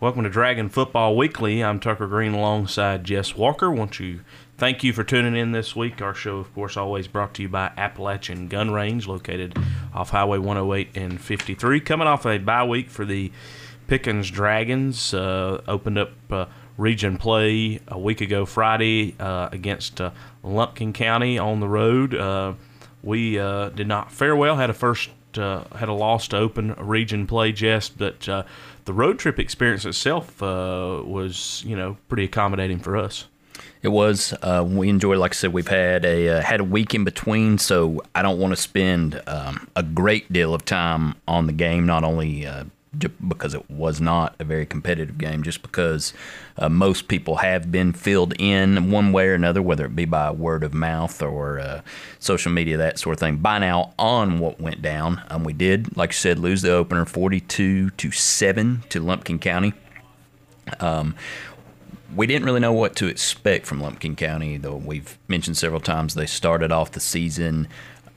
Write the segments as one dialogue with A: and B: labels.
A: Welcome to Dragon Football Weekly. I'm Tucker Green alongside Jess Walker. Want you thank you for tuning in this week. Our show, of course, always brought to you by Appalachian Gun Range, located off Highway 108 and 53. Coming off a bye week for the Pickens Dragons, uh, opened up uh, region play a week ago Friday uh, against uh, Lumpkin County on the road. Uh, we uh, did not fare well. Had a first had a loss to open region play, Jess, but the road trip experience itself uh, was, you know, pretty accommodating for us.
B: It was. Uh, we enjoyed. Like I said, we've had a uh, had a week in between, so I don't want to spend um, a great deal of time on the game. Not only uh, because it was not a very competitive game, just because uh, most people have been filled in one way or another, whether it be by word of mouth or uh, social media, that sort of thing, by now on what went down. Um, we did, like you said, lose the opener 42 to 7 to Lumpkin County. Um, we didn't really know what to expect from Lumpkin County, though we've mentioned several times they started off the season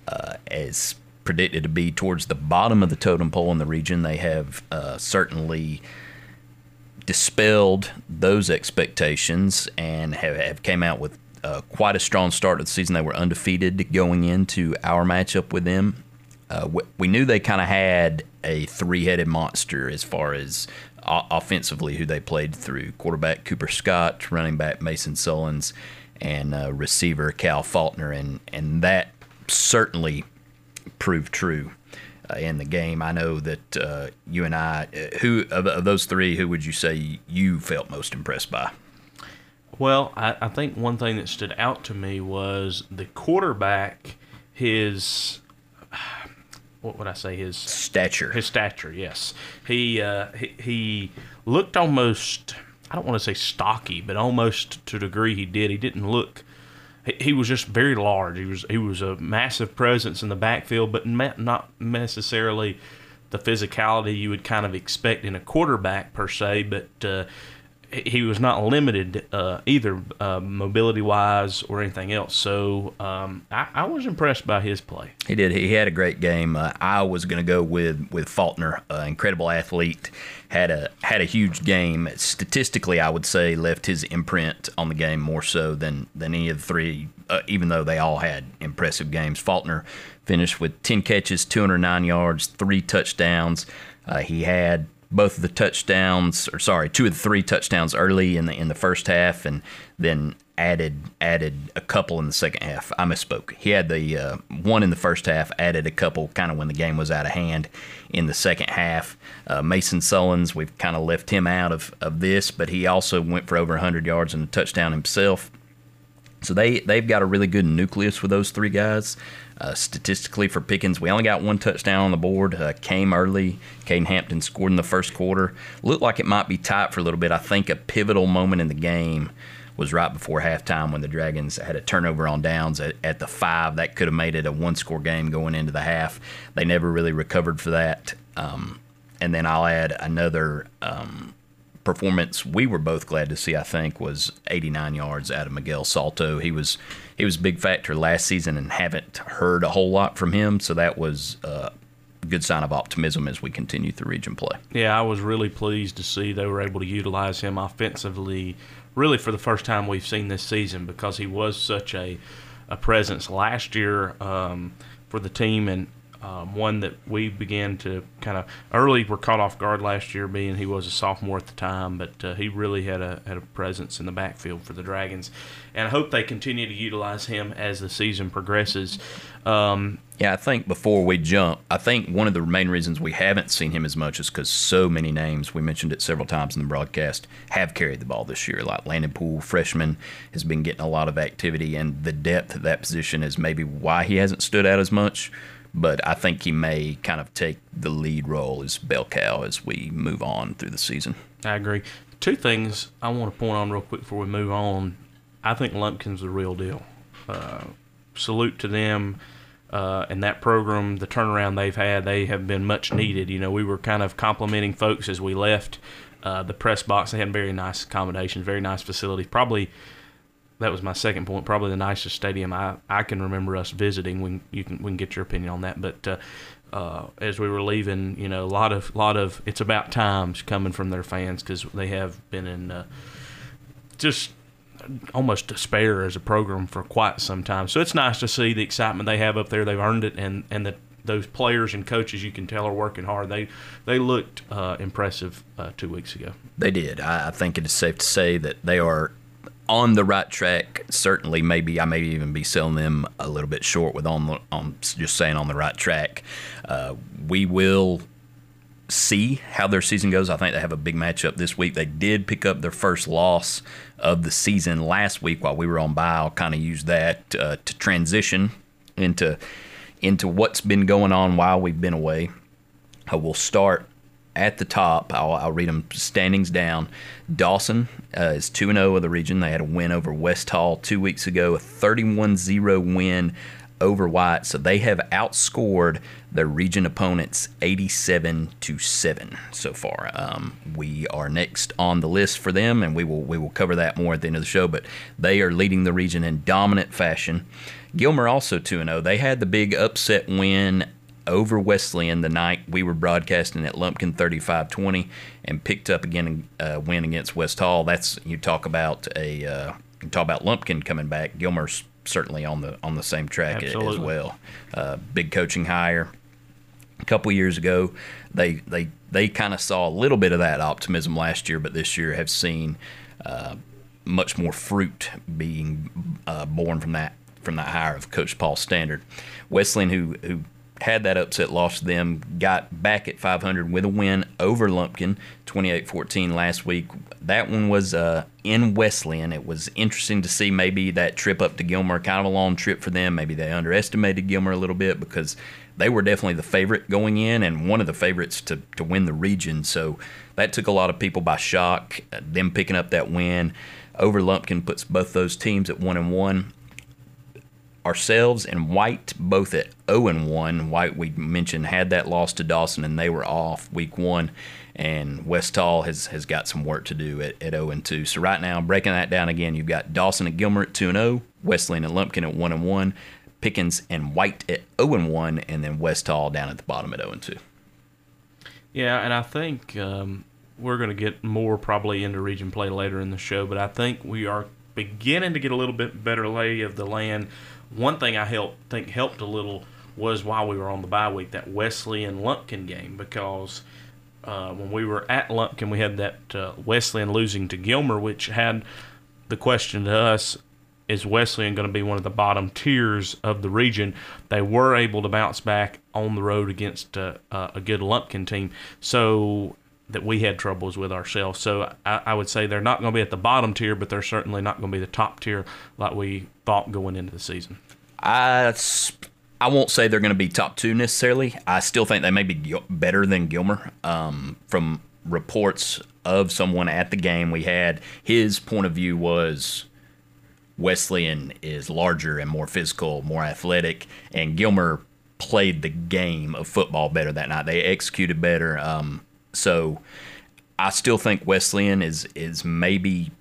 B: uh, as predicted to be towards the bottom of the totem pole in the region. They have uh, certainly dispelled those expectations and have, have came out with uh, quite a strong start to the season. They were undefeated going into our matchup with them. Uh, we, we, knew they kind of had a three-headed monster as far as offensively who they played through. Quarterback Cooper Scott, running back Mason Sullins, and uh, receiver Cal Faulkner, and and that certainly proved true uh, in the game. I know that uh, you and I, uh, who of, of, those three, who would you say you felt most impressed by?
A: Well, I, I think one thing that stood out to me was the quarterback. His what would I say? His
B: stature.
A: His stature. Yes, he uh, he, he looked almost. I don't want to say stocky, but almost to a degree he did. He didn't look he was just very large. He was he was a massive presence in the backfield, but not necessarily the physicality you would kind of expect in a quarterback per se. But uh, he was not limited uh, either uh, mobility wise or anything else. So um, I, I, was impressed by his play.
B: He did. He had a great game. Uh, I was going to go with with Faulkner, incredible athlete. Had a had a huge game. Statistically, I would say left his imprint on the game more so than than any of the three. Uh, even though they all had impressive games, Faulkner finished with 10 catches, 209 yards, three touchdowns. Uh, he had both of the touchdowns, or sorry, two of the three touchdowns early in the in the first half, and then added added a couple in the second half. I misspoke. He had the uh, one in the first half, added a couple kind of when the game was out of hand in the second half. Uh, Mason Sullins, we've kind of left him out of, of this, but he also went for over 100 yards and a touchdown himself. So they they've got a really good nucleus with those three guys. Uh, statistically for Pickens, we only got one touchdown on the board. Uh, came early. Caden Hampton scored in the first quarter. Looked like it might be tight for a little bit. I think a pivotal moment in the game was right before halftime when the Dragons had a turnover on downs at, at the five. That could have made it a one score game going into the half. They never really recovered for that. Um, and then I'll add another um, performance we were both glad to see, I think, was 89 yards out of Miguel Salto. He was he was a big factor last season and haven't heard a whole lot from him, so that was a good sign of optimism as we continue through region play.
A: Yeah, I was really pleased to see they were able to utilize him offensively, really for the first time we've seen this season because he was such a a presence last year um, for the team and um, one that we began to kind of early were caught off guard last year, being he was a sophomore at the time, but uh, he really had a had a presence in the backfield for the Dragons, and I hope they continue to utilize him as the season progresses. Um,
B: yeah, I think before we jump, I think one of the main reasons we haven't seen him as much is because so many names, we mentioned it several times in the broadcast, have carried the ball this year. Like Landon Poole, freshman, has been getting a lot of activity, and the depth of that position is maybe why he hasn't stood out as much but I think he may kind of take the lead role as bell cow as we move on through the season.
A: I agree. Two things I want to point on real quick before we move on. I think Lumpkin's the real deal. Uh, salute to them uh, and that program, the turnaround they've had. They have been much needed. You know, we were kind of complimenting folks as we left uh, the press box. They had very nice accommodations, very nice facilities. Probably that was my second point. Probably the nicest stadium I, I can remember us visiting. When you can we can get your opinion on that, but uh, uh, as we were leaving, you know, a lot of lot of it's about times coming from their fans because they have been in uh, just almost despair as a program for quite some time. So it's nice to see the excitement they have up there. They've earned it, and and the those players and coaches you can tell are working hard. They they looked uh, impressive uh, two weeks ago.
B: They did. I, I think it is safe to say that they are on the right track. Certainly, maybe I may even be selling them a little bit short with on on just saying on the right track. Uh, we will see how their season goes. I think they have a big matchup this week. They did pick up their first loss of the season last week while we were on bye. I'll kind of use that uh, to transition into into what's been going on while we've been away. Uh, we'll start at the top. I'll, I'll read them standings down. Dawson uh, is 2 0 of the region. They had a win over West Hall two weeks ago, a 31 0 win over White. So they have outscored their region opponents 87 to 7 so far. Um, we are next on the list for them, and we will we will cover that more at the end of the show. But they are leading the region in dominant fashion. Gilmer also 2 0. They had the big upset win over Wesleyan the night we were broadcasting at Lumpkin 35-20 and picked up again a uh, win against West Hall. That's you talk about a uh, you talk about Lumpkin coming back. Gilmer's certainly on the on the same track Absolutely. as well. Uh, big coaching hire. A couple years ago, they they they kind of saw a little bit of that optimism last year, but this year have seen uh, much more fruit being uh, borne from that from that hire of Coach Paul Standard. Wesleyan, who who had that upset loss to them, got back at 500 with a win over Lumpkin 28 14 last week. That one was uh, in Wesleyan. It was interesting to see maybe that trip up to Gilmer, kind of a long trip for them. Maybe they underestimated Gilmer a little bit because they were definitely the favorite going in and one of the favorites to, to win the region. So that took a lot of people by shock. Them picking up that win over Lumpkin puts both those teams at 1 and 1 ourselves and White both at 0 and 1. White, we mentioned, had that loss to Dawson and they were off week one. And West Hall has, has got some work to do at, at 0 and 2. So right now, breaking that down again, you've got Dawson and Gilmer at 2 and 0, Wesleyan and Lumpkin at 1 and 1, Pickens and White at 0 and 1, and then West Hall down at the bottom at 0 and 2.
A: Yeah, and I think um, we're going to get more probably into region play later in the show, but I think we are beginning to get a little bit better lay of the land one thing I helped think helped a little was while we were on the bye week that Wesleyan Lumpkin game because uh, when we were at Lumpkin we had that uh, Wesleyan losing to Gilmer, which had the question to us is Wesleyan going to be one of the bottom tiers of the region? They were able to bounce back on the road against uh, a good Lumpkin team, so that we had troubles with ourselves. So I, I would say they're not going to be at the bottom tier, but they're certainly not going to be the top tier like we thought going into the season.
B: I, I won't say they're going to be top two necessarily. I still think they may be better than Gilmer. Um, from reports of someone at the game we had, his point of view was Wesleyan is larger and more physical, more athletic, and Gilmer played the game of football better that night. They executed better. Um, so I still think Wesleyan is is maybe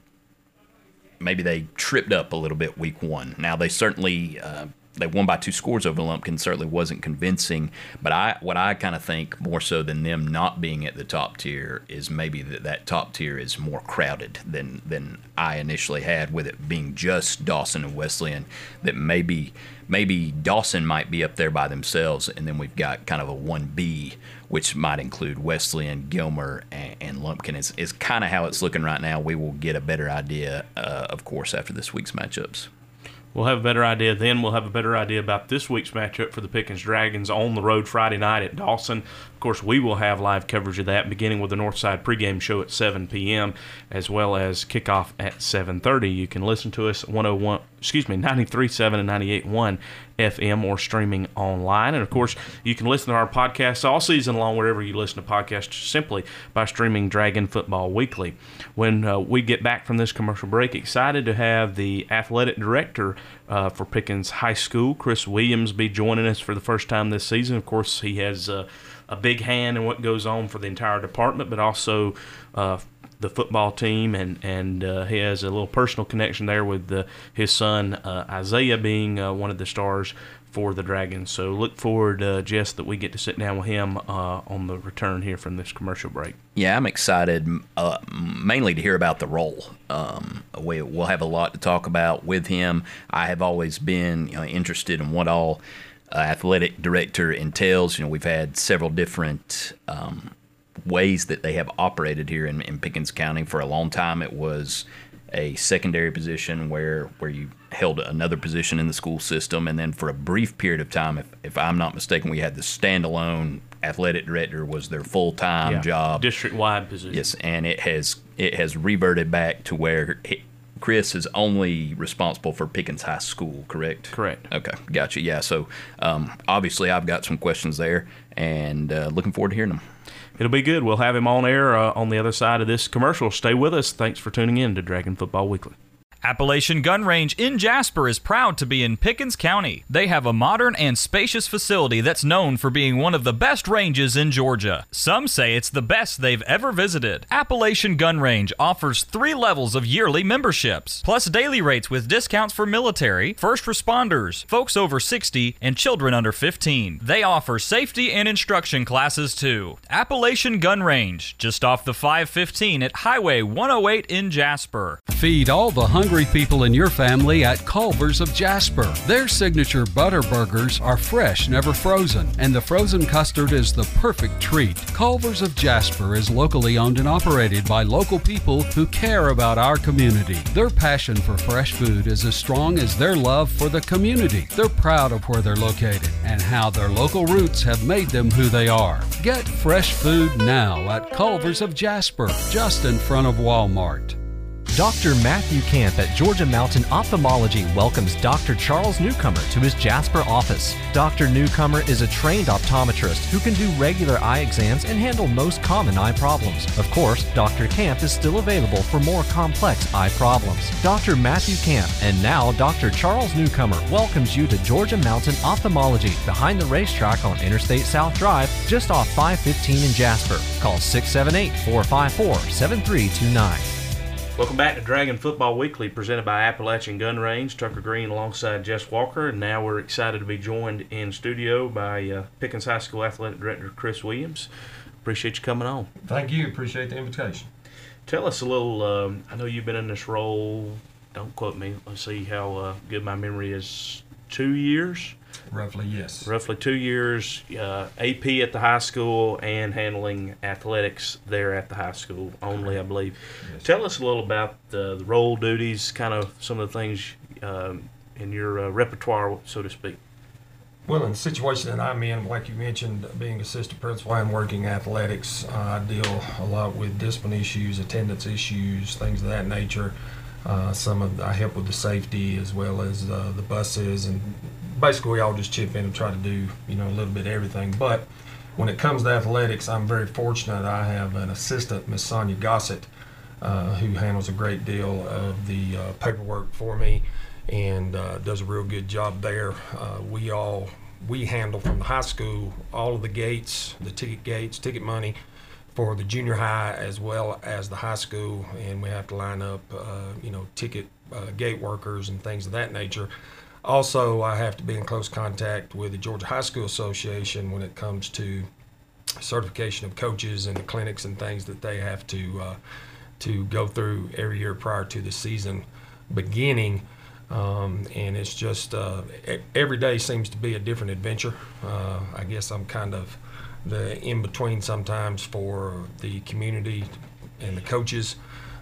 B: maybe they tripped up a little bit week one. Now they certainly uh, they won by two scores over Lumpkin. Certainly wasn't convincing. But I what I kind of think more so than them not being at the top tier is maybe that that top tier is more crowded than than I initially had with it being just Dawson and Wesleyan. That maybe maybe Dawson might be up there by themselves, and then we've got kind of a one B which might include Wesleyan, Gilmer, and, and Lumpkin, is, is kind of how it's looking right now. We will get a better idea, uh, of course, after this week's matchups.
A: We'll have a better idea then. We'll have a better idea about this week's matchup for the Pickens Dragons on the road Friday night at Dawson. Of course, we will have live coverage of that beginning with the Northside pregame show at 7 p.m. as well as kickoff at 7:30. You can listen to us 101, excuse me, 93.7 and 98.1 FM or streaming online. And of course, you can listen to our podcast all season long wherever you listen to podcasts simply by streaming Dragon Football Weekly. When uh, we get back from this commercial break, excited to have the athletic director uh, for Pickens High School, Chris Williams, be joining us for the first time this season. Of course, he has uh, a big hand in what goes on for the entire department, but also uh, the football team, and and uh, he has a little personal connection there with the, his son uh, Isaiah being uh, one of the stars for the Dragons. So look forward, uh, Jess, that we get to sit down with him uh, on the return here from this commercial break.
B: Yeah, I'm excited uh, mainly to hear about the role. Um, we, will have a lot to talk about with him. I have always been you know, interested in what all uh, athletic director entails. You know, we've had several different um, ways that they have operated here in, in Pickens County. For a long time, it was a secondary position where where you held another position in the school system, and then for a brief period of time, if, if I'm not mistaken, we had the standalone athletic director was their full time yeah. job,
A: district wide position.
B: Yes, and it has it has reverted back to where. It, Chris is only responsible for Pickens High School, correct?
A: Correct.
B: Okay, gotcha. Yeah, so um, obviously I've got some questions there, and uh, looking forward to hearing them
A: it'll be good. We'll have him on air uh, on the other side of this commercial. Stay with us. Thanks for tuning in to Dragon Football Weekly.
C: Appalachian Gun Range in Jasper is proud to be in Pickens County. They have a modern and spacious facility that's known for being one of the best ranges in Georgia. Some say it's the best they've ever visited. Appalachian Gun Range offers three levels of yearly memberships, plus daily rates with discounts for military, first responders, folks over 60, and children under 15. They offer safety and instruction classes too. Appalachian Gun Range, just off the 515 at Highway 108 in Jasper.
D: Feed all the hungry hungry people in your family at Culver's of Jasper. Their signature butter burgers are fresh, never frozen, and the frozen custard is the perfect treat. Culver's of Jasper is locally owned and operated by local people who care about our community. Their passion for fresh food is as strong as their love for the community. They're proud of where they're located and how their local roots have made them who they are. Get fresh food now at Culver's of Jasper, just in front of Walmart.
E: Dr. Matthew Camp at Georgia Mountain Ophthalmology welcomes Dr. Charles Newcomer to his Jasper office. Dr. Newcomer is a trained optometrist who can do regular eye exams and handle most common eye problems. Of course, Dr. Camp is still available for more complex eye problems. Dr. Matthew Camp and now Dr. Charles Newcomer welcomes you to Georgia Mountain Ophthalmology behind the racetrack on Interstate South Drive, just off 515 in Jasper. Call 678 454 7329.
A: Welcome back to Dragon Football Weekly, presented by Appalachian Gun Range. Tucker Green alongside Jess Walker, and now we're excited to be joined in studio by uh, Pickens High School Athletic Director Chris Williams. Appreciate you coming on.
F: Thank you. Appreciate the invitation.
A: Tell us a little. Um, I know you've been in this role. Don't quote me. Let's see how uh, good my memory is. Two years.
F: Roughly, yes.
A: Roughly two years, uh, AP at the high school and handling athletics there at the high school only, I believe. Yes. Tell us a little about the, the, role duties, kind of some of the things um, in your uh, repertoire, so to speak.
F: Well, in the situation that I'm in, like you mentioned, being assistant principal and working athletics, uh, I deal a lot with discipline issues, attendance issues, things of that nature. Uh, some of I help with the safety as well as uh, the buses and basically we all just chip in and try to do you know a little bit of everything. But when it comes to athletics, I'm very fortunate. I have an assistant, Miss Sonia Gossett, uh, who handles a great deal of the uh, paperwork for me and uh, does a real good job there. Uh, we all we handle from the high school all of the gates, the ticket gates, ticket money for the junior high as well as the high school, and we have to line up, uh, you know, ticket uh, gate workers and things of that nature. Also, I have to be in close contact with the Georgia High School Association when it comes to certification of coaches and the clinics and things that they have to uh, to go through every year prior to the season beginning. Um, and it's just uh, every day seems to be a different adventure. Uh, I guess I'm kind of the in between sometimes for the community and the coaches,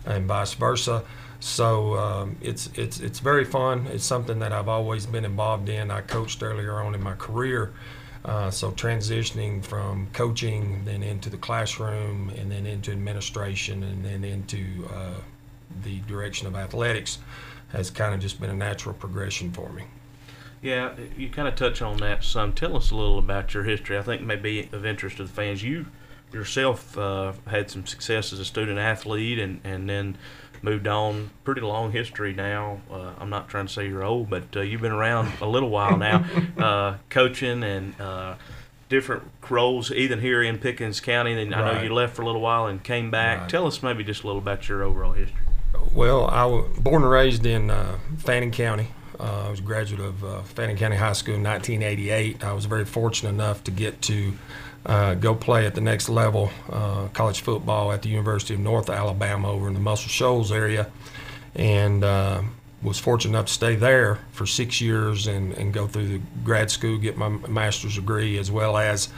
F: and vice versa. So um, it's it's it's very fun. It's something that I've always been involved in. I coached earlier on in my career, uh, so transitioning from coaching then into the classroom and then into administration and then into uh, the direction of athletics has kind of just been a natural progression for me.
A: Yeah, you kind of touch on that some. Tell us a little about your history. I think maybe of interest to the fans. You yourself uh, had some success as a student athlete and, and then moved on. Pretty long history now. Uh, I'm not trying to say you're old, but uh, you've been around a little while now, uh, coaching and uh, different roles, even here in Pickens County. And I know you left for a little while and came back. Right. Tell us maybe just a little about your overall history.
F: Well, I was born and raised in uh, Fannin County. Uh, I was a graduate of uh, Fannin County High School in 1988. I was very fortunate enough to get to uh, go play at the next level, uh, college football at the University of North Alabama over in the Muscle Shoals area, and uh, was fortunate enough to stay there for six years and, and go through the grad school, get my master's degree, as well as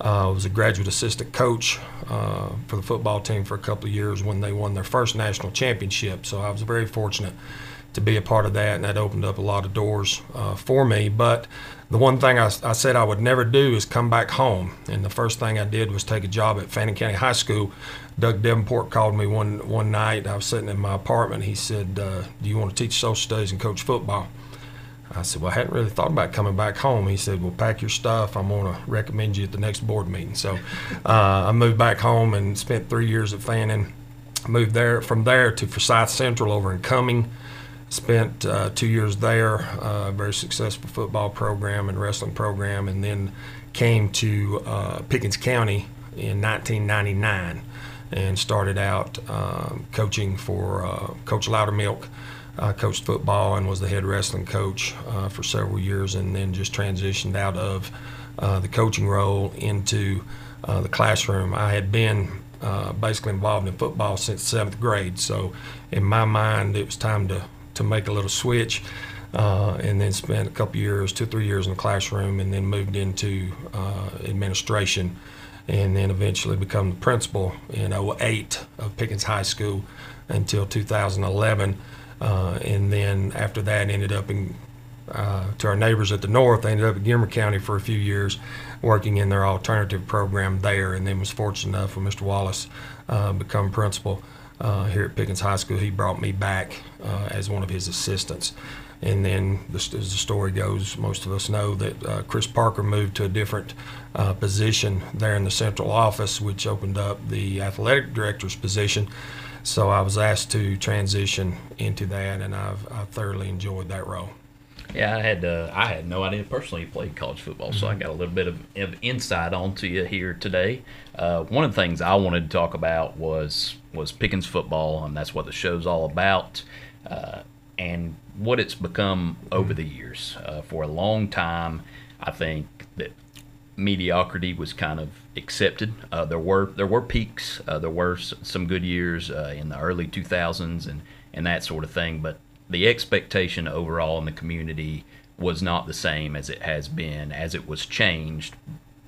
F: uh, was a graduate assistant coach uh, for the football team for a couple of years when they won their first national championship. So I was very fortunate to be a part of that, and that opened up a lot of doors uh, for me. But the one thing I, I, said I would never do is come back home. And the first thing I did was take a job at Fannin County High School. Doug Davenport called me one one night. I was sitting in my apartment. He said, uh, "Do you want to teach social studies and coach football?" I said, Well, I hadn't really thought about coming back home. He said, Well, pack your stuff. I'm going to recommend you at the next board meeting. So uh, I moved back home and spent three years at Fannin. Moved there from there to Forsyth Central over in Cumming. Spent uh, two years there, uh, very successful football program and wrestling program, and then came to uh, Pickens County in 1999 and started out um, coaching for uh, Coach Loudermilk I coached football and was the head wrestling coach uh, for several years, and then just transitioned out of uh, the coaching role into uh, the classroom. I had been uh, basically involved in football since seventh grade, so in my mind, it was time to to make a little switch. Uh, and then spent a couple years, two three years in the classroom, and then moved into uh, administration, and then eventually become the principal in 08 of Pickens High School until 2011. Uh, and then after that, ended up in uh, to our neighbors at the north. I ended up in Gilmer County for a few years, working in their alternative program there, and then was fortunate enough for Mr. Wallace uh, become principal uh, here at Pickens High School. He brought me back uh, as one of his assistants. And then, as the story goes, most of us know that uh, Chris Parker moved to a different uh, position there in the central office, which opened up the athletic director's position. So I was asked to transition into that, and I've, I've thoroughly enjoyed that role.
B: Yeah, I had uh, I had no idea personally you played college football, so I mm-hmm. got a little bit of, of insight onto you here today. Uh, one of the things I wanted to talk about was was Pickens football, and that's what the show's all about, uh, and what it's become over the years. Uh, for a long time, I think that mediocrity was kind of accepted. Uh, there were there were peaks, uh, there were some good years uh, in the early 2000s and and that sort of thing, but the expectation overall in the community was not the same as it has been as it was changed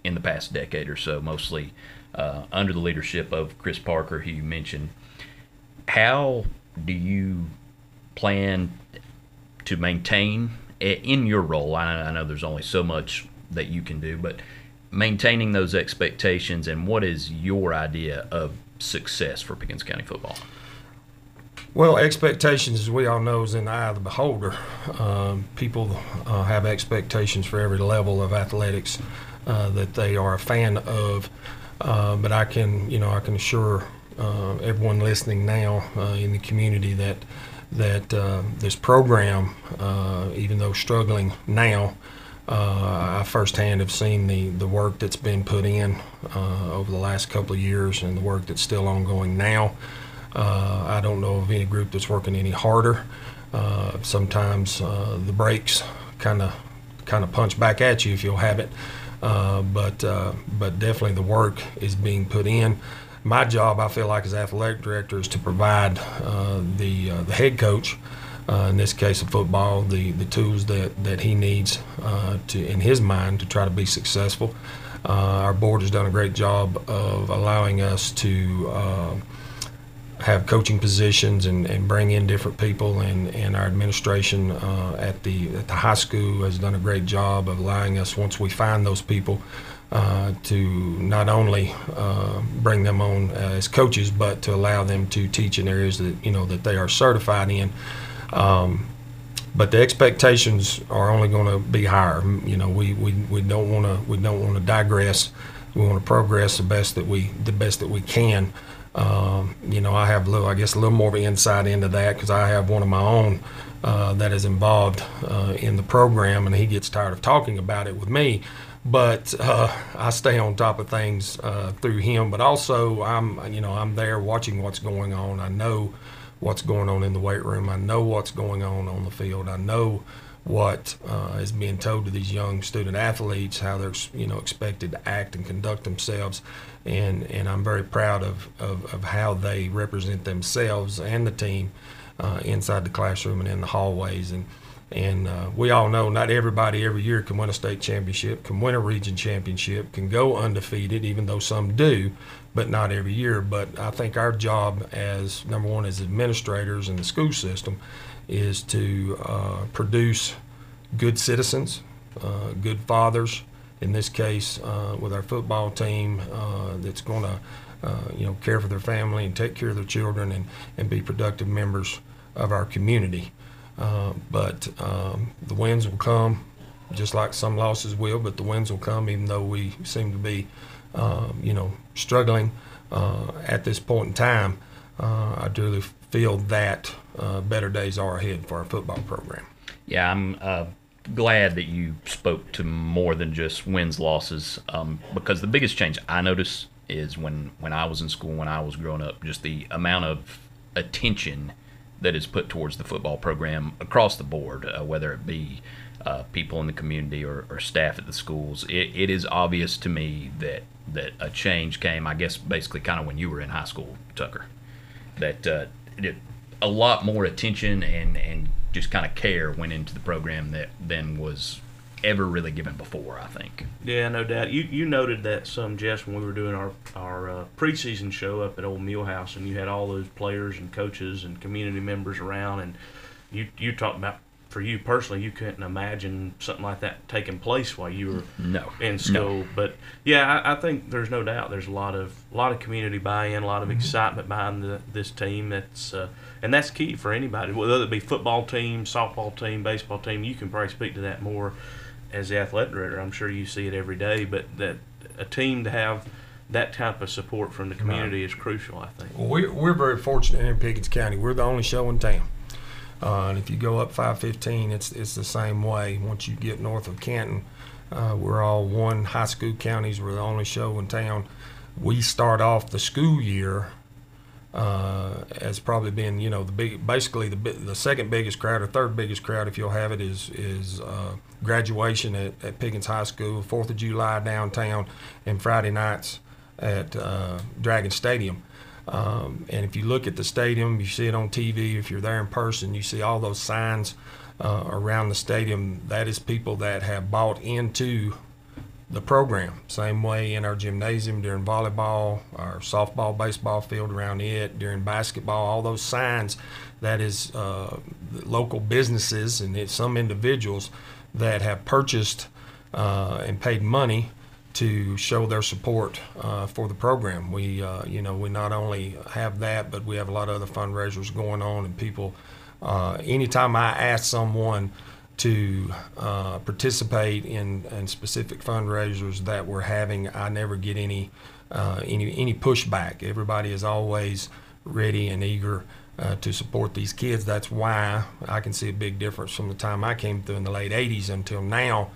B: in the past decade or so, mostly uh, under the leadership of Chris Parker, who you mentioned. How do you plan to maintain in your role? I, I know there's only so much that you can do, but maintaining those expectations and what is your idea of success for Pickens County football?
F: Well, expectations, as we all know, is in the eye of the beholder. Um, people uh, have expectations for every level of athletics uh, that they are a fan of. Uh, but I can, you know, I can assure uh, everyone listening now uh, in the community that that uh, this program, even though struggling now, uh, I firsthand have seen the, the work that's been put in uh, over the last couple of years and the work that's still ongoing now. Uh, I don't know of any group that's working any harder. Uh, sometimes uh, the breaks kind of kind of punch back at you if you'll have it, uh, but but definitely the work is being put in. My job, I feel like, as athletic director, is to provide the the head coach uh, in this case of football, the, the tools that, that he needs uh, to in his mind to try to be successful. Uh, our board has done a great job of allowing us to uh, have coaching positions and, and bring in different people, and, and our administration uh, at the at the high school has done a great job of allowing us once we find those people. Uh, to not only uh, bring them on as coaches, but to allow them to teach in areas that you know that they are certified in. Um, but the expectations are only going to be higher. You know, we, we, we don't want to we don't want to digress. We want to progress the best that we the best that we can. Um, you know, I have a little, I guess, a little more of an insight into that because I have one of my own uh, that is involved uh, in the program, and he gets tired of talking about it with me. But uh, I stay on top of things uh, through him. But also, I'm you know I'm there watching what's going on. I know what's going on in the weight room. I know what's going on on the field. I know what uh, is being told to these young student athletes, how they're you know expected to act and conduct themselves, and and I'm very proud of of, of how they represent themselves and the team uh, inside the classroom and in the hallways and. And uh, we all know not everybody every year can win a state championship, can win a region championship, can go undefeated, even though some do, but not every year. But I think our job as number one as administrators in the school system is to uh, produce good citizens, uh, good fathers. In this case, uh, with our football team, uh, that's going to, uh, you know, care for their family and take care of their children and, and be productive members of our community. Uh, but um, the wins will come, just like some losses will. But the wins will come, even though we seem to be, um, you know, struggling at this point in time. I truly feel that uh, better days are ahead for our football program.
B: Yeah, I'm uh, glad that you spoke to more than just wins losses um, because the biggest change I notice is when when I was in school when I was growing up, just the amount of attention that is put towards the football program across the board, uh, whether it be uh, people in the community or, or, staff at the schools. It, it is obvious to me that that a change came. I guess basically kind of when you were in high school, Tucker. That uh, it, a lot more attention and and just kind of care went into the program that than was ever really given before. I think.
A: Yeah, no doubt. You you noted that some Jess when we were doing our our uh, preseason show up at Old Millhouse, and you had all those players and coaches and community members around, and you you talked about for you personally, you couldn't imagine something like that taking place while you were
B: no.
A: in school. No. But yeah, I, I, think there's no doubt there's a lot of a lot of community buy-in, a lot of mm-hmm. excitement behind the, this team. That's uh, and that's key for anybody, whether it be football team, softball team, baseball team. You can probably speak to that more as the athletic director. I'm sure you see it every day, but that a team to have that type of support from the community right. is crucial. I think.
F: Well, we're, we're very fortunate in Pickens County. We're the only show in town. Uh, and if you go up 515, it's it's the same way. Once you get north of Canton, uh, we're all one high school counties. We're the only show in town. We start off the school year uh, as probably being you know the big basically the the second biggest crowd or third biggest crowd if you'll have it is is uh, graduation at, at Pickens High School, Fourth of July downtown, and Friday nights at uh, Dragon Stadium. Um, and if you look at the stadium, you see it on TV. If you're there in person, you see all those signs uh, around the stadium. That is people that have bought into the program. Same way in our gymnasium during volleyball, our softball, baseball field around it, during basketball, all those signs that is uh, local businesses and some individuals that have purchased uh, and paid money to show their support uh, for the program. We, uh, you know, we not only have that, but we have a lot of other fundraisers going on, and people. Uh, anytime I ask someone to uh, participate in, in specific fundraisers that we're having, I never get any uh, any any pushback. Everybody is always ready and eager uh, to support these kids. That's why I can see a big difference from the time I came through in the late '80s until now.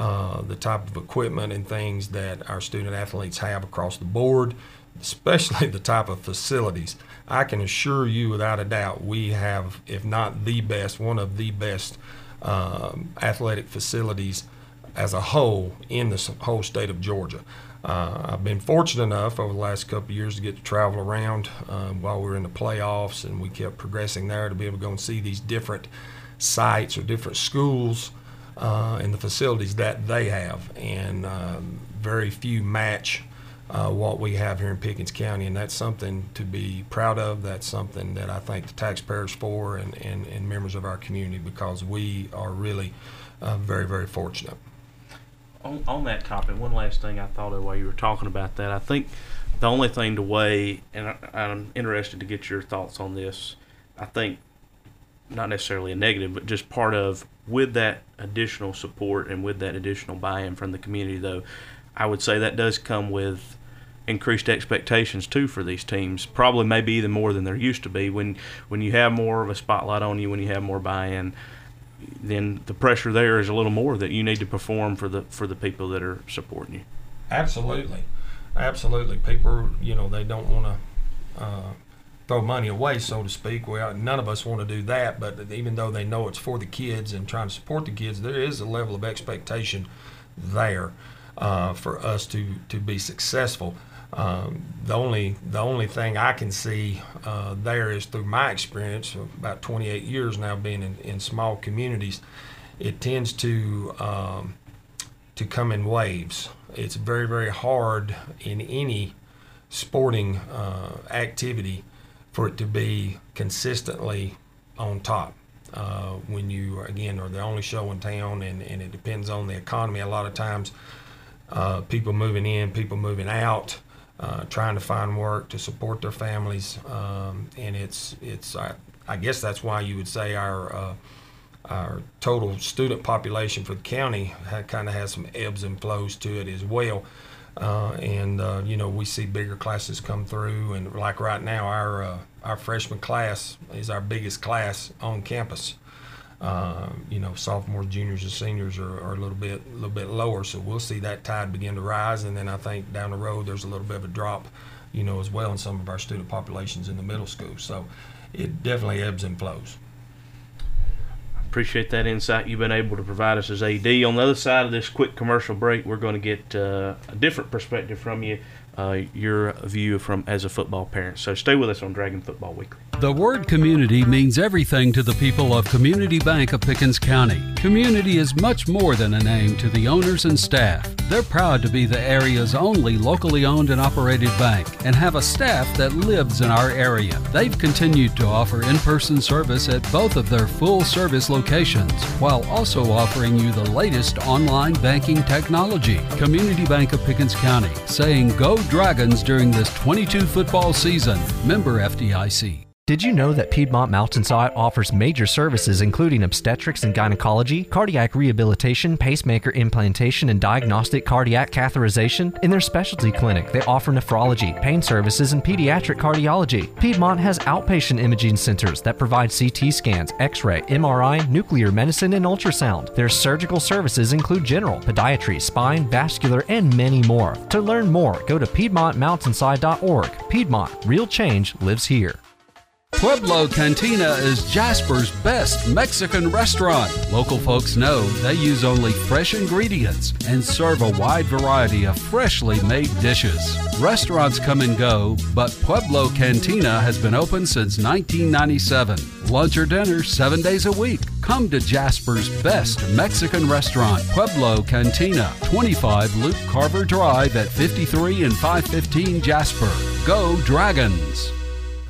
F: Uh, the type of equipment and things that our student athletes have across the board, especially the type of facilities. I can assure you, without a doubt, we have, if not the best, one of the best um, athletic facilities as a whole in the whole state of Georgia. Uh, I've been fortunate enough over the last couple years to get to travel around uh, while we were in the playoffs, and we kept progressing there to be able to go and see these different sites or different schools uh, and the facilities that they have. And um, very few match uh, what we have here in Pickens County, and that's something to be proud of. That's something that I thank the taxpayers for and, and, and members of our community because we are really uh, very, very fortunate.
A: On, on that topic, one last thing I thought of while you were talking about that, I think the only thing to weigh, and I, I'm interested to get your thoughts on this, I think not necessarily a negative, but just part of with that additional support and with that additional buy-in from the community, though, I would say that does come with increased expectations too for these teams. Probably maybe even more than there used to be. When when you have more of a spotlight on you, when you have more buy-in, then the pressure there is a little more that you need to perform for the for the people that are supporting you.
F: Absolutely, absolutely. People, you know, they don't want to. Uh, throw money away, so to speak. Well, none of us want to do that, but even though they know it's for the kids and trying to support the kids, there is a level of expectation there uh, for us to to be successful. Um, the only the only thing I can see uh, there is through my experience about 28 years now being in, in small communities, it tends to um, to come in waves. It's very very hard in any sporting uh, activity for it to be consistently on top. Uh, when you again are the only show in town, and, and it depends on the economy. A lot of times, uh, people moving in, people moving out uh, trying to find work to support their families, um, and it's it's I, I, guess that's why you would say our uh, our total student population for the county kind of has some ebbs and flows to it as well. Uh, and uh, you know we see bigger classes come through, and like right now, our uh, our freshman class is our biggest class on campus. Uh, you know, sophomores, juniors, and seniors are, are, a little bit a little bit lower. So we'll see that tide begin to rise, and then I think down the road there's a little bit of a drop, you know, as well in some of our student populations in the middle school. So it definitely ebbs and flows.
A: Appreciate that insight you've been able to provide us as AD. On the other side of this quick commercial break, we're going to get uh, a different perspective from you uh, your view from as a football parent. So stay with us on Dragon Football Weekly.
D: The word community means everything to the people of Community Bank of Pickens County. Community is much more than a name to the owners and staff. They're proud to be the area's only locally owned and operated bank and have a staff that lives in our area. They've continued to offer in person service at both of their full service locations while also offering you the latest online banking technology. Community Bank of Pickens County saying go Dragons during this 22 football season. Member FDIC.
E: Did you know that Piedmont Mountainside offers major services including obstetrics and gynecology, cardiac rehabilitation, pacemaker implantation, and diagnostic cardiac catheterization? In their specialty clinic, they offer nephrology, pain services, and pediatric cardiology. Piedmont has outpatient imaging centers that provide CT scans, X ray, MRI, nuclear medicine, and ultrasound. Their surgical services include general, podiatry, spine, vascular, and many more. To learn more, go to PiedmontMountainside.org. Piedmont, real change lives here.
D: Pueblo Cantina is Jasper's best Mexican restaurant. Local folks know they use only fresh ingredients and serve a wide variety of freshly made dishes. Restaurants come and go, but Pueblo Cantina has been open since 1997. Lunch or dinner seven days a week. Come to Jasper's best Mexican restaurant, Pueblo Cantina, 25 Luke Carver Drive at 53 and 515 Jasper. Go Dragons!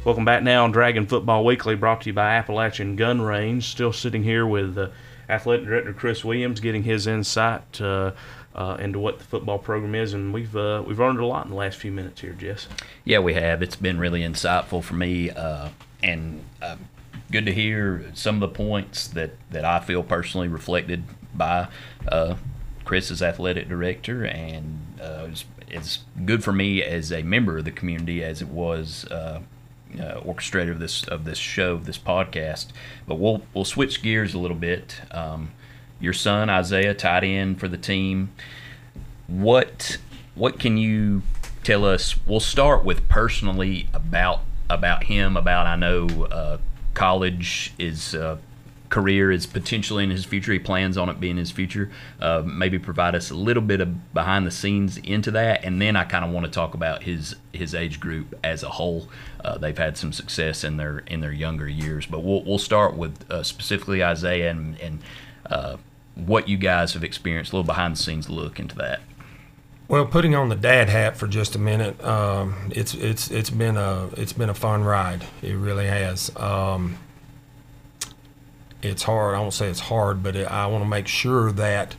A: Welcome back now on Dragon Football Weekly, brought to you by Appalachian Gun Range. Still sitting here with uh, Athletic Director Chris Williams, getting his insight uh, uh, into what the football program is, and we've uh, we've learned a lot in the last few minutes here, Jess.
B: Yeah, we have. It's been really insightful for me, uh, and uh, good to hear some of the points that that I feel personally reflected by Chris as athletic director, and it's, it's, good for me as a member of the community as it was uh, orchestrator of this of this show, of this podcast. But we'll we'll switch gears a little bit. Um, your son Isaiah, tied in for the team. What what can you tell us? We'll start with personally about about him. About I know uh, college is uh, career is potentially in his future. He plans on it being his future. Uh, maybe provide us a little bit of behind the scenes into that, and then I kind of want to talk about his his age group as a whole. Uh, they've had some success in their in their younger years, but we'll we'll start with uh, specifically Isaiah and and uh, what you guys have experienced. A little behind the scenes look into that.
F: Well, putting on the dad hat for just a minute, um, it's it's it's been a it's been a fun ride. It really has. Um, it's hard. I won't say it's hard, but it, I want to make sure that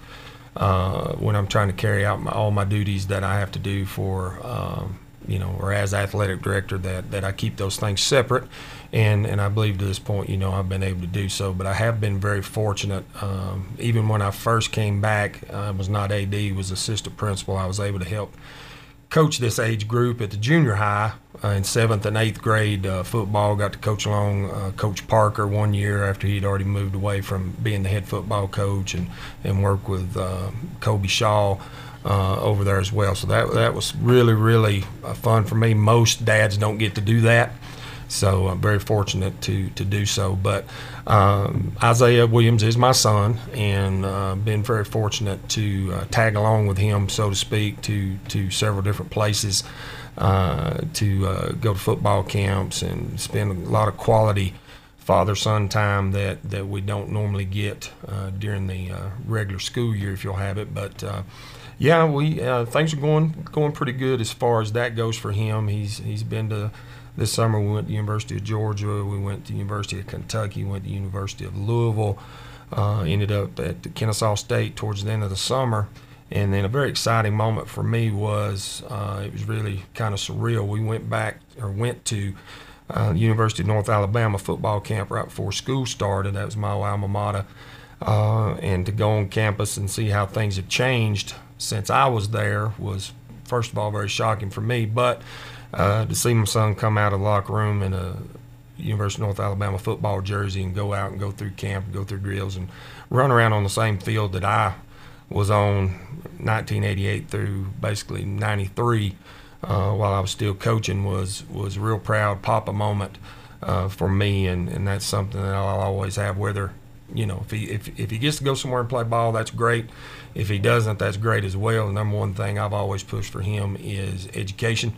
F: uh, when I'm trying to carry out my, all my duties that I have to do for, um, you know, or as athletic director, that, that I keep those things separate. And, and I believe to this point, you know, I've been able to do so. But I have been very fortunate. Um, even when I first came back, I was not AD, was assistant principal. I was able to help coach this age group at the junior high uh, in seventh and eighth grade uh, football. Got to coach along uh, Coach Parker one year after he'd already moved away from being the head football coach and and work with uh, Kobe Shaw. Uh, over there as well, so that that was really really uh, fun for me. Most dads don't get to do that, So I'm very fortunate to to do so. But um, Isaiah Williams is my son, and uh, been very fortunate to uh, tag along with him, so to speak, to to several different places, uh, to uh, go to football camps and spend a lot of quality father-son time that, that we don't normally get uh, during the uh, regular school year, if you'll have it. But yeah, we things are going going pretty good as far as that goes for him. He's he's been to this summer we went to the University of Georgia, we went to the University of Kentucky, went to the University of Louisville, uh, ended up at the Kennesaw State towards the end of the summer. And then a very exciting moment for me was uh, it was really kind of surreal. We went back or went to uh, University of North Alabama football camp right before school started. That was my alma mater. Uh, and to go on campus and see how things have changed since I was there was, first of all, very shocking for me. But uh, to see my son come out of the locker room in a University of North Alabama football jersey and go out and go through camp and go through drills and run around on the same field that I was on 1988 through basically 93 uh, while I was still coaching was was a real proud papa moment uh, for me. And, and that's something that I'll always have whether you know if he if, if he gets to go somewhere and play ball that's great. If he doesn't that's great as well. The number one thing I've always pushed for him is education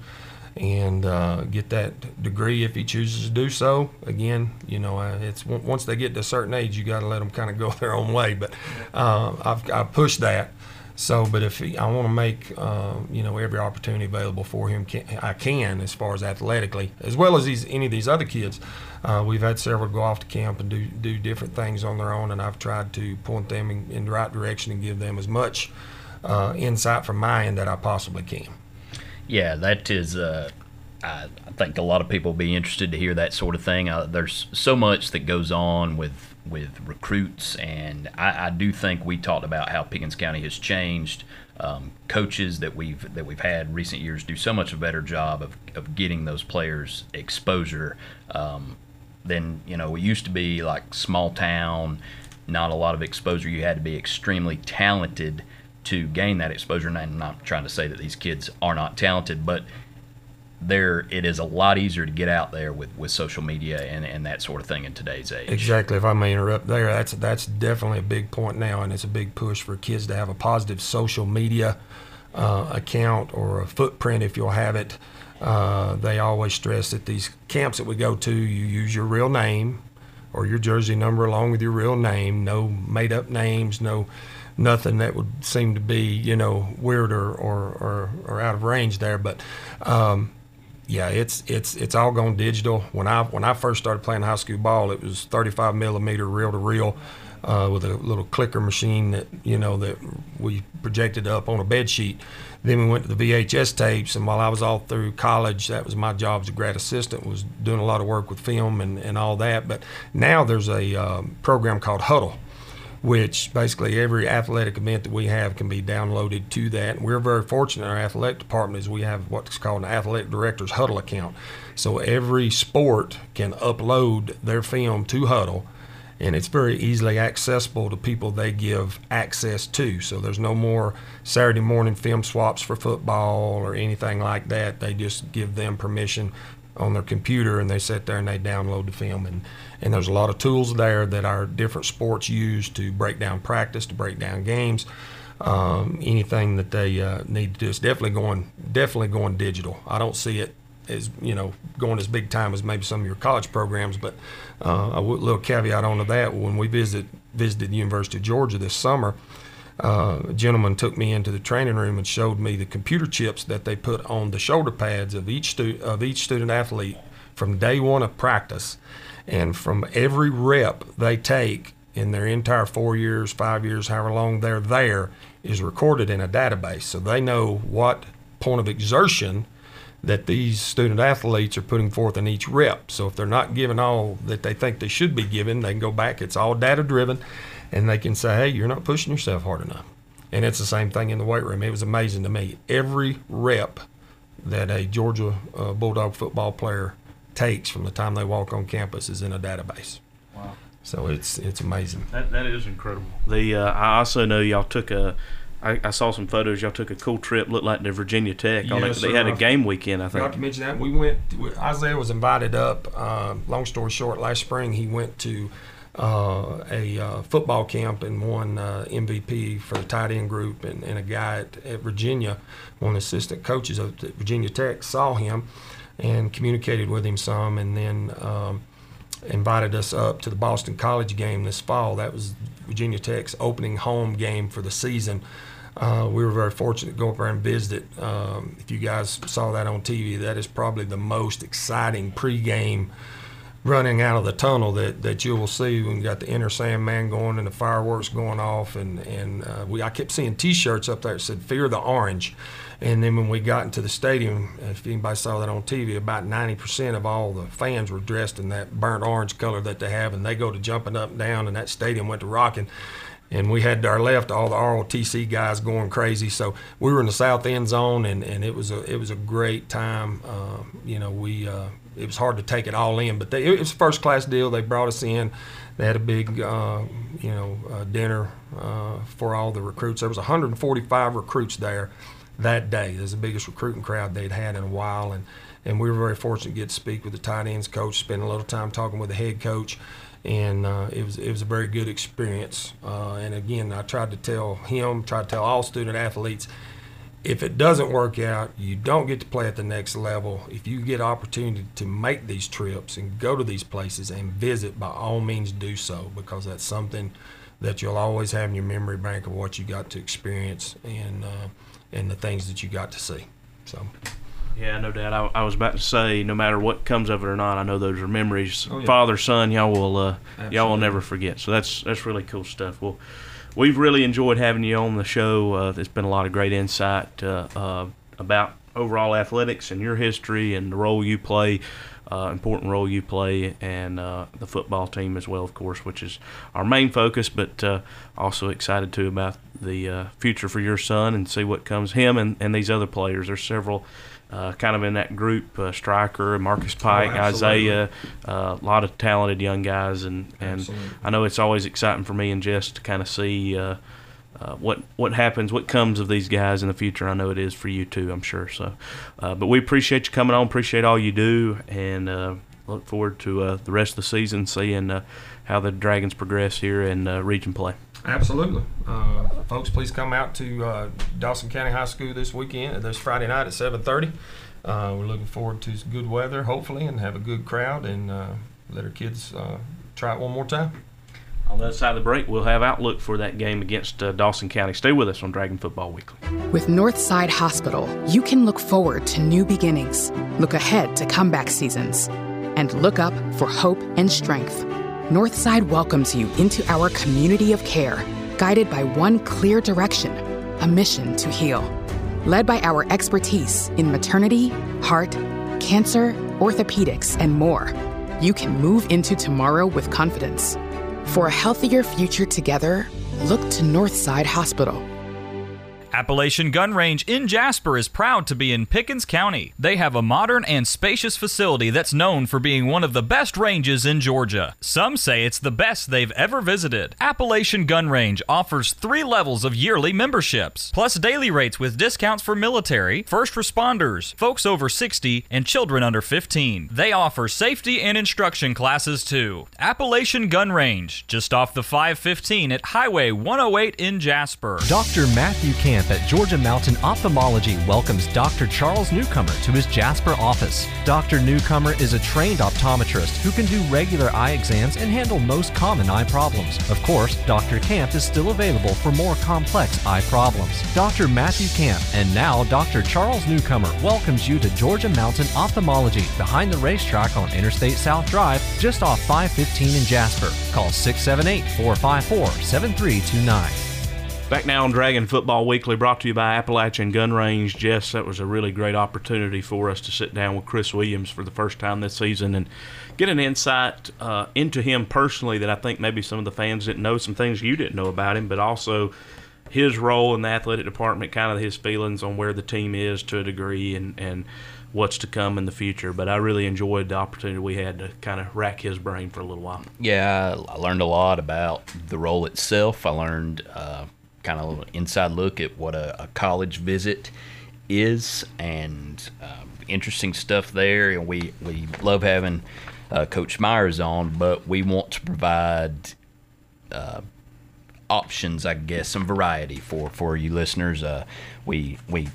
F: and uh, get that degree if he chooses to do so. Again, you know, uh, it's once they get to a certain age, you got to let them kind of go their own way. But uh, I've, I've pushed that. So, but if he, I want to make uh, you know every opportunity available for him, can, I can as far as athletically, as well as these any of these other kids. Uh, we've had several go off to camp and do do different things on their own, and I've tried to point them in, in the right direction and give them as much uh, insight from my end that I possibly can.
B: Yeah, that is. Uh, I, think a lot of people will be interested to hear that sort of thing. Uh, there's so much that goes on with with recruits, and I, I, do think we talked about how Pickens County has changed. Um, coaches that we've that we've had recent years do so much a better job of, of getting those players exposure um, than you know. it used to be like small town, not a lot of exposure. You had to be extremely talented to gain that exposure. And I'm not trying to say that these kids are not talented, but there it is a lot easier to get out there with, with social media and, and that sort of thing in today's age.
F: Exactly. If I may interrupt there, that's that's definitely a big point now, and it's a big push for kids to have a positive social media uh, account or a footprint if you'll have it. Uh, they always stress that these camps that we go to, you use your real name or your jersey number along with your real name. No made up names. No nothing that would seem to be you know weird or or, or, or out of range there. But um, yeah, it's it's it's all gone digital. When I when I first started playing high school ball, it was 35 millimeter reel to reel. Uh, with a little clicker machine that you know that we projected up on a bed sheet. Then we went to the VHS tapes, and while I was all through college, that was my job as a grad assistant, was doing a lot of work with film and, and all that. But now there's a um, program called Hudl, which basically every athletic event that we have can be downloaded to that. And we're very fortunate in our athletic department is we have what's called an athletic director's Hudl account. So every sport can upload their film to Hudl and it's very easily accessible to people they give access to. So there's no more Saturday morning film swaps for football or anything like that. They just give them permission on their computer and they sit there and they download the film. And and there's a lot of tools there that our different sports use to break down practice to break down games. Um, anything that they uh, need to do is definitely going definitely going digital. I don't see it as you know going as big time as maybe some of your college programs but uh, a little caveat onto that. When we visit visited the University of Georgia this summer uh, a gentleman took me into the training room and showed me the computer chips that they put on the shoulder pads of each stu- of each student athlete from day one of practice, and from every rep they take in their entire four years, five years, however long they're there, is recorded in a database. So they know what point of exertion that these student athletes are putting forth in each rep. So if they're not given all that they think they should be given, they can go back. It's all data driven and they can say, hey, you're not pushing yourself hard enough. And it's the same thing in the weight room. It was amazing to me. Every rep that a Georgia uh, Bulldog football player takes from the time they walk on campus is in a database. Wow. So it's it's amazing.
A: That, that is incredible. The uh, I also know y'all took a I, I saw some photos. Y'all took a cool trip. Looked like to Virginia Tech.
F: Yes,
A: it. They had a game weekend, I think.
F: to mention that we went. Isaiah was invited up. Uh, long story short, last spring he went to uh, a uh, football camp and won uh, MVP for the tight end group. And, and a guy at, at Virginia, one assistant coaches at Virginia Tech, saw him and communicated with him some, and then. Um, invited us up to the Boston College game this fall. That was Virginia Tech's opening home game for the season. Uh, we were very fortunate to go up there and visit it. Um, if you guys saw that on TV, that is probably the most exciting pregame running out of the tunnel that, that you will see when you got the Enter Sandman going and the fireworks going off. And, and uh, we I kept seeing T-shirts up there that said "Fear the Orange." And then when we got into the stadium, if anybody saw that on TV, about 90% of all the fans were dressed in that burnt orange color that they have, and they go to jumping up and down, and that stadium went to rocking. And we had to our left all the ROTC guys going crazy. So we were in the south end zone, and, and it was a it was a great time. Um, you know, we uh, it was hard to take it all in, but they, it was a first class deal. They brought us in. They had a big, uh, you know, uh, dinner uh, for all the recruits. There was 145 recruits there that day. It was the biggest recruiting crowd they'd had in a while, and and we were very fortunate to get to speak with the tight ends coach, spend a little time talking with the head coach, and uh, it was it was a very good experience. Uh, and again, I tried to tell him, tried to tell all student athletes, if it doesn't work out, you don't get to play at the next level. If you get opportunity to make these trips and go to these places and visit, by all means do so because that's something that you'll always have in your memory bank of what you got to experience and uh, and the things that you got to see. So
A: Yeah, no doubt. I, I was about to say, no matter what comes of it or not, I know those are memories.
F: Oh, yeah.
A: Father, son, y'all will uh, y'all will never forget. So that's that's really cool stuff. Well, we've really enjoyed having you on the show. Uh, there's been a lot of great insight uh, uh, about overall athletics and your history and the role you play. Uh, important role you play, and uh, the football team as well, of course, which is our main focus. But uh, also excited too about the uh, future for your son and see what comes him and, and these other players. There's several uh, kind of in that group: uh, Striker, Marcus Pike,
F: absolutely.
A: Isaiah, uh, a lot of talented young guys, and and
F: Absolutely.
A: I know it's always exciting for me and Jess to kind of see. Uh, uh, what what happens, what comes of these guys in the future. I know it is for you too. I'm sure. So, uh, but we appreciate you coming on. Appreciate all you do, and uh, look forward to uh, the rest of the season, seeing uh, how the Dragons progress here in uh, region play.
F: Absolutely. Uh, folks, please come out to uh, Dawson County High School this weekend, this Friday night at 7.30. Uh, we're looking forward to good weather, hopefully, and have a good crowd and uh, let our kids uh, try it one more time.
A: On the other side of the break, we'll have outlook for that game against uh, Dawson County. Stay with us on Dragon Football Weekly.
G: With Northside Hospital, you can look forward to new beginnings, look ahead to comeback seasons, and look up for hope and strength. Northside welcomes you into our community of care, guided by one clear direction a mission to heal. Led by our expertise in maternity, heart, cancer, orthopedics, and more, you can move into tomorrow with confidence. For a healthier future together, look to Northside Hospital.
C: Appalachian Gun Range in Jasper is proud to be in Pickens County. They have a modern and spacious facility that's known for being one of the best ranges in Georgia. Some say it's the best they've ever visited. Appalachian Gun Range offers three levels of yearly memberships, plus daily rates with discounts for military, first responders, folks over 60, and children under 15. They offer safety and instruction classes too. Appalachian Gun Range, just off the 515 at Highway 108 in Jasper.
E: Dr. Matthew Camp at Georgia Mountain Ophthalmology welcomes Dr. Charles Newcomer to his Jasper office. Dr. Newcomer is a trained optometrist who can do regular eye exams and handle most common eye problems. Of course, Dr. Camp is still available for more complex eye problems. Dr. Matthew Camp and now Dr. Charles Newcomer welcomes you to Georgia Mountain Ophthalmology behind the racetrack on Interstate South Drive, just off 515 in Jasper. Call 678 454 7329.
A: Back now on Dragon Football Weekly, brought to you by Appalachian Gun Range. Jess, that was a really great opportunity for us to sit down with Chris Williams for the first time this season and get an insight uh, into him personally that I think maybe some of the fans didn't know, some things you didn't know about him, but also his role in the athletic department, kind of his feelings on where the team is to a degree and, and what's to come in the future. But I really enjoyed the opportunity we had to kind of rack his brain for a little while.
B: Yeah, I learned a lot about the role itself. I learned uh, kind of little inside look at what a, a college visit is and uh, interesting stuff there. And we, we love having uh, Coach Myers on, but we want to provide uh, options, I guess, some variety for, for you listeners. Uh, we we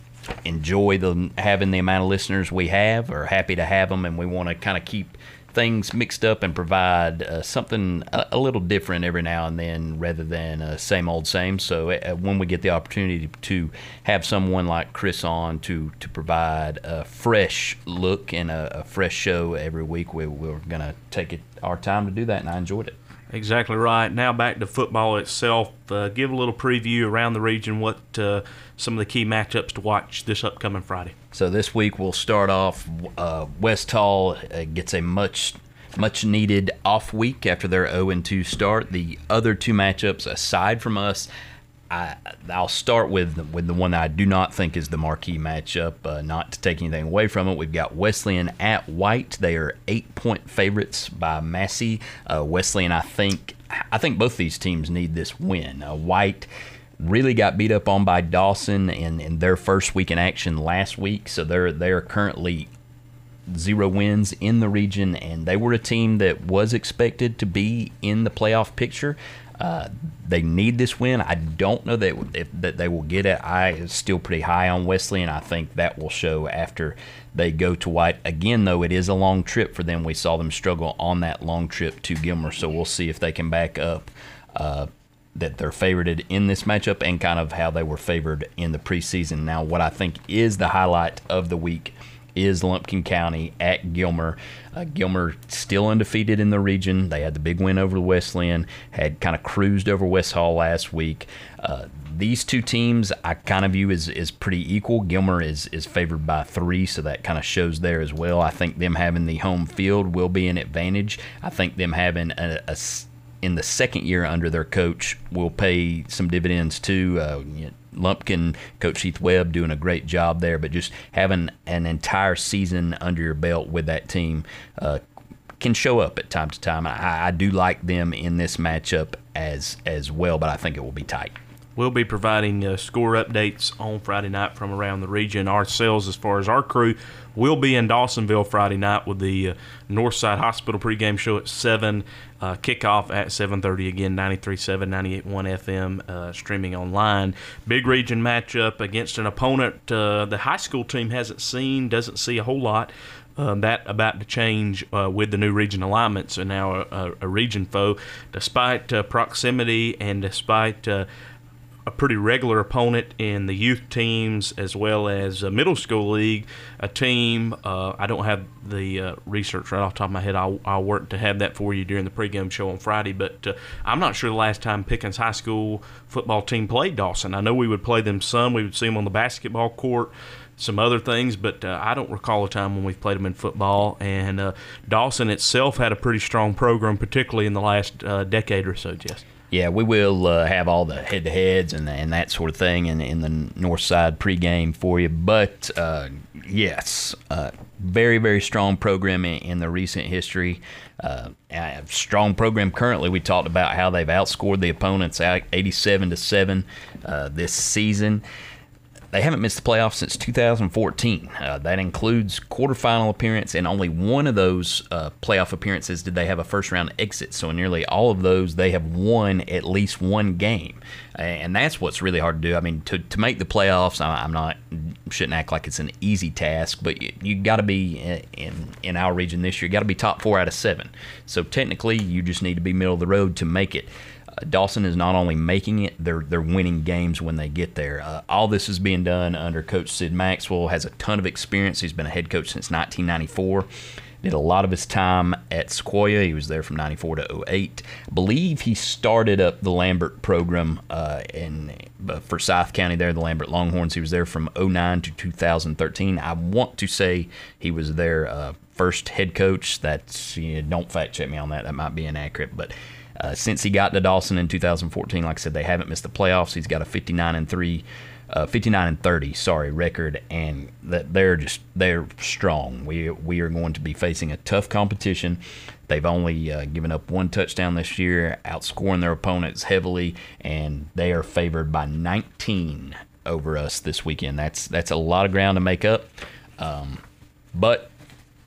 B: enjoy the having the amount of listeners we have, are happy to have them, and we want to kind of keep things mixed up and provide uh, something a, a, little different every now and then rather than uh, same old same. So uh, when we get the opportunity to have someone like Chris on to to provide a fresh look and a, a fresh show every week, we, we're going to take it our time to do that, and I enjoyed it.
A: Exactly right. Now back to football itself. Uh, give a little preview around the region. What uh, some of the key matchups to watch this upcoming Friday.
B: So this week we'll start off. Uh, West Hall uh, gets a much much needed off week after their 0 2 start. The other two matchups aside from us I, will start with with the one that I do not think is the marquee matchup. Uh, not to take anything away from it, we've got Wesleyan at White. They are eight point favorites by Massey. Uh, Wesleyan, I think, I think both these teams need this win. Uh, White really got beat up on by Dawson in, in their first week in action last week, so they're they're currently zero wins in the region, and they were a team that was expected to be in the playoff picture. Uh, they need this win. I don't know that if, that they will get it. I is still pretty high on Wesley, and I think that will show after they go to White. Again, though, it is a long trip for them. We saw them struggle on that long trip to Gilmer, so we'll see if they can back up uh, that they're favored in this matchup and kind of how they were favored in the preseason. Now, what I think is the highlight of the week is Lumpkin County at Gilmer. Uh, Gilmer still undefeated in the region. They had the big win over Wesleyan, had kind of cruised over West Hall last week. Uh, these two teams I kind of view as, as pretty equal. Gilmer is, is favored by three, so that kind of shows there as well. I think them having the home field will be an advantage. I think them having a, a in the second year under their coach will pay some dividends too. Uh, Lumpkin, Coach Heath Webb doing a great job there, but just having an entire season under your belt with that team uh, can show up at time to time. I, I do like them in this matchup as as well, but I think it will be tight.
A: We'll be providing uh, score updates on Friday night from around the region. Ourselves, as far as our crew, will be in Dawsonville Friday night with the uh, Northside Hospital pregame show at seven. Uh, kickoff at 7:30 again, 93.7, 98.1 FM, uh, streaming online. Big region matchup against an opponent uh, the high school team hasn't seen, doesn't see a whole lot. Um, that about to change uh, with the new region alignments and now a, a region foe. Despite uh, proximity and despite uh, a pretty regular opponent in the youth teams as well as a middle school league. A team, uh, I don't have the uh, research right off the top of my head. I'll, I'll, work to have that for you during the pregame show on Friday. But uh, I'm not sure the last time Pickens High School football team played Dawson. I know we would play them some. We would see them on the basketball court some other things, but uh, I don't recall a time when we've played them in football. And uh, Dawson itself had a pretty strong program, particularly in the last uh, decade or so, Jess.
B: Yeah, we will uh, have all the head to heads and, and that sort of thing in, in the Northside pregame for you. But uh, yes, uh, very, very strong program in, in the recent history. Uh, strong program currently. We talked about how they've outscored the opponents 87 to 7 uh, this season. They haven't missed the playoffs since 2014. Uh, that includes quarterfinal appearance, and only one of those uh, playoff appearances did they have a first round exit. So, in nearly all of those, they have won at least one game. And that's what's really hard to do. I mean, to, to make the playoffs, I'm not, shouldn't act like it's an easy task, but you, you got to be in, in our region this year, you got to be top four out of seven. So, technically, you just need to be middle of the road to make it. Dawson is not only making it, they're they're winning games when they get there. Uh, all this is being done under Coach Sid Maxwell. Has a ton of experience. He's been a head coach since 1994. Did a lot of his time at Sequoyah. He was there from 94 to 08. I believe he started up the Lambert program uh, in uh, Forsyth County there, the Lambert Longhorns. He was there from 09 to 2013. I want to say he was their uh, first head coach. That's you know, don't fact check me on that. That might be inaccurate, but uh, since he got to Dawson in 2014, like I said, they haven't missed the playoffs. He's got a 59 and three, uh, 59 and 30, sorry, record, and that they're just they're strong. We we are going to be facing a tough competition. They've only uh, given up one touchdown this year, outscoring their opponents heavily, and they are favored by 19 over us this weekend. That's that's a lot of ground to make up. Um, but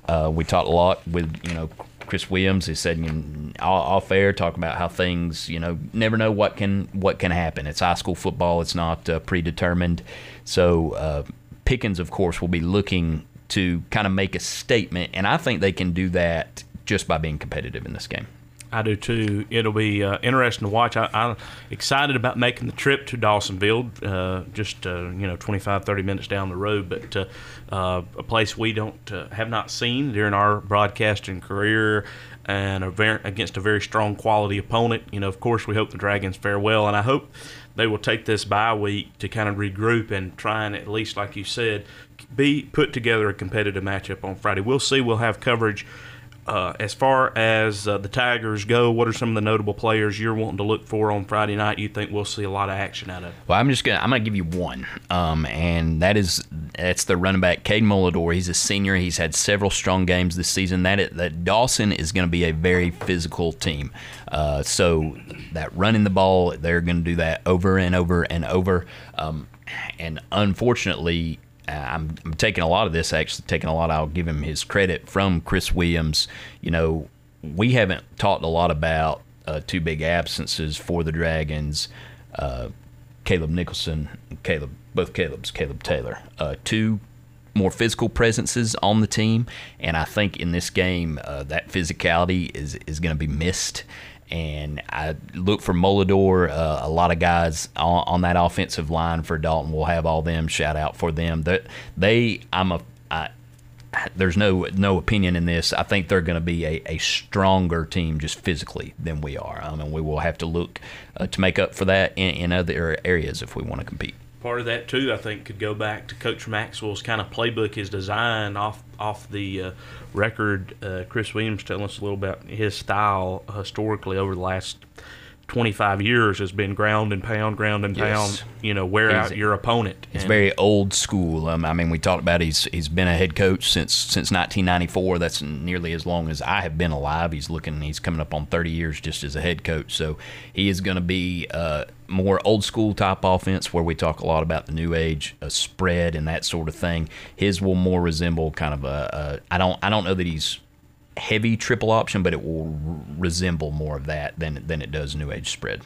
B: uh, we talked a lot with you know Chris Williams. He said you know, all, all fair, talking about how things you know never know what can what can happen. It's high school football. It's not uh, predetermined. So uh, Pickens, of course, will be looking to kind of make a statement, and I think they can do that just by being competitive in this game.
A: I do too. It'll be uh, interesting to watch. I, am excited about making the trip to Dawsonville, uh, just uh, you know 25, 30 minutes down the road, but uh, uh, a place we don't uh, have not seen during our broadcasting career, and against a very strong quality opponent. You know, of course, we hope the Dragons fare well, and I hope they will take this bye week to kind of regroup and try and at least, like you said, be put together a competitive matchup on Friday. We'll see. We'll have coverage uh, as far as uh, the Tigers go, what are some of the notable players you're wanting to look for on Friday night? You think we'll see a lot of action out of?
B: Well, I'm just gonna I'm gonna give you one, um, and that is that's the running back Caden Molador. He's a senior. He's had several strong games this season. That that Dawson is going to be a very physical team. Uh, so that running the ball, they're going to do that over and over and over. Um, and unfortunately, I'm, I'm, taking a lot of this, actually, taking a lot, I'll give him his credit from Chris Williams. You know, we haven't talked a lot about uh, two big absences for the Dragons uh, Caleb Nicholson, Caleb, both Caleb's, Caleb Taylor. Uh, two more physical presences on the team, and I think in this game, uh, that physicality is, is going to be missed and I look for Molador. Uh, a lot of guys on, on, that offensive line for Dawson We'll have all them. Shout out for them. That they, I'm a, I, there's no no opinion in this. I think they're going to be a, a stronger team just physically than we are. I mean, we will have to look uh, to make up for that in, in other areas if we want to compete
A: part of that too, I think, could go back to Coach Maxwell's kind of playbook, his design off off the uh, record. Uh, Chris Williams telling us a little about his style historically over the last 25 years has been ground and pound, ground and pound. Yes. You know, wear out your opponent.
B: It's very old school. Um, I mean, we talked about he's he's been a head coach since since 1994. That's nearly as long as I have been alive. He's looking. He's coming up on 30 years just as a head coach. So he is going to be. Uh, more old school type offense where we talk a lot about the new age a spread and that sort of thing. His will more resemble kind of a, a I don't I don't know that he's heavy triple option, but it will resemble more of that than than it does New Age spread.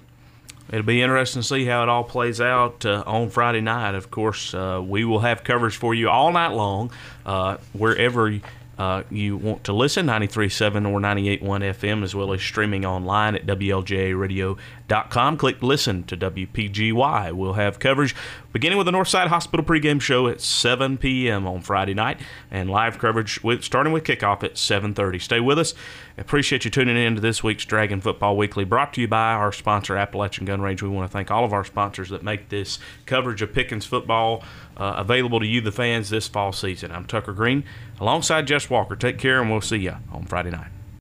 A: It'll be interesting to see how it all plays out uh, on Friday night. Of course, uh, we will have coverage for you all night long, uh, wherever uh, you want to listen, 93.7 or 98.1 FM, as well as streaming online at WLJRadio.com. Click listen to WPGY. We'll have coverage beginning with the Northside Hospital pregame show at 7 p.m. on Friday night, and live coverage with, starting with kickoff at 7.30. Stay with us. Appreciate you tuning in to this week's Dragon Football Weekly, brought to you by our sponsor, Appalachian Gun Range. We want to thank all of our sponsors that make this coverage of Pickens football uh, available to you, the fans, this fall season. I'm Tucker Green, alongside Jess Walker. Take care, and we'll see you on Friday night.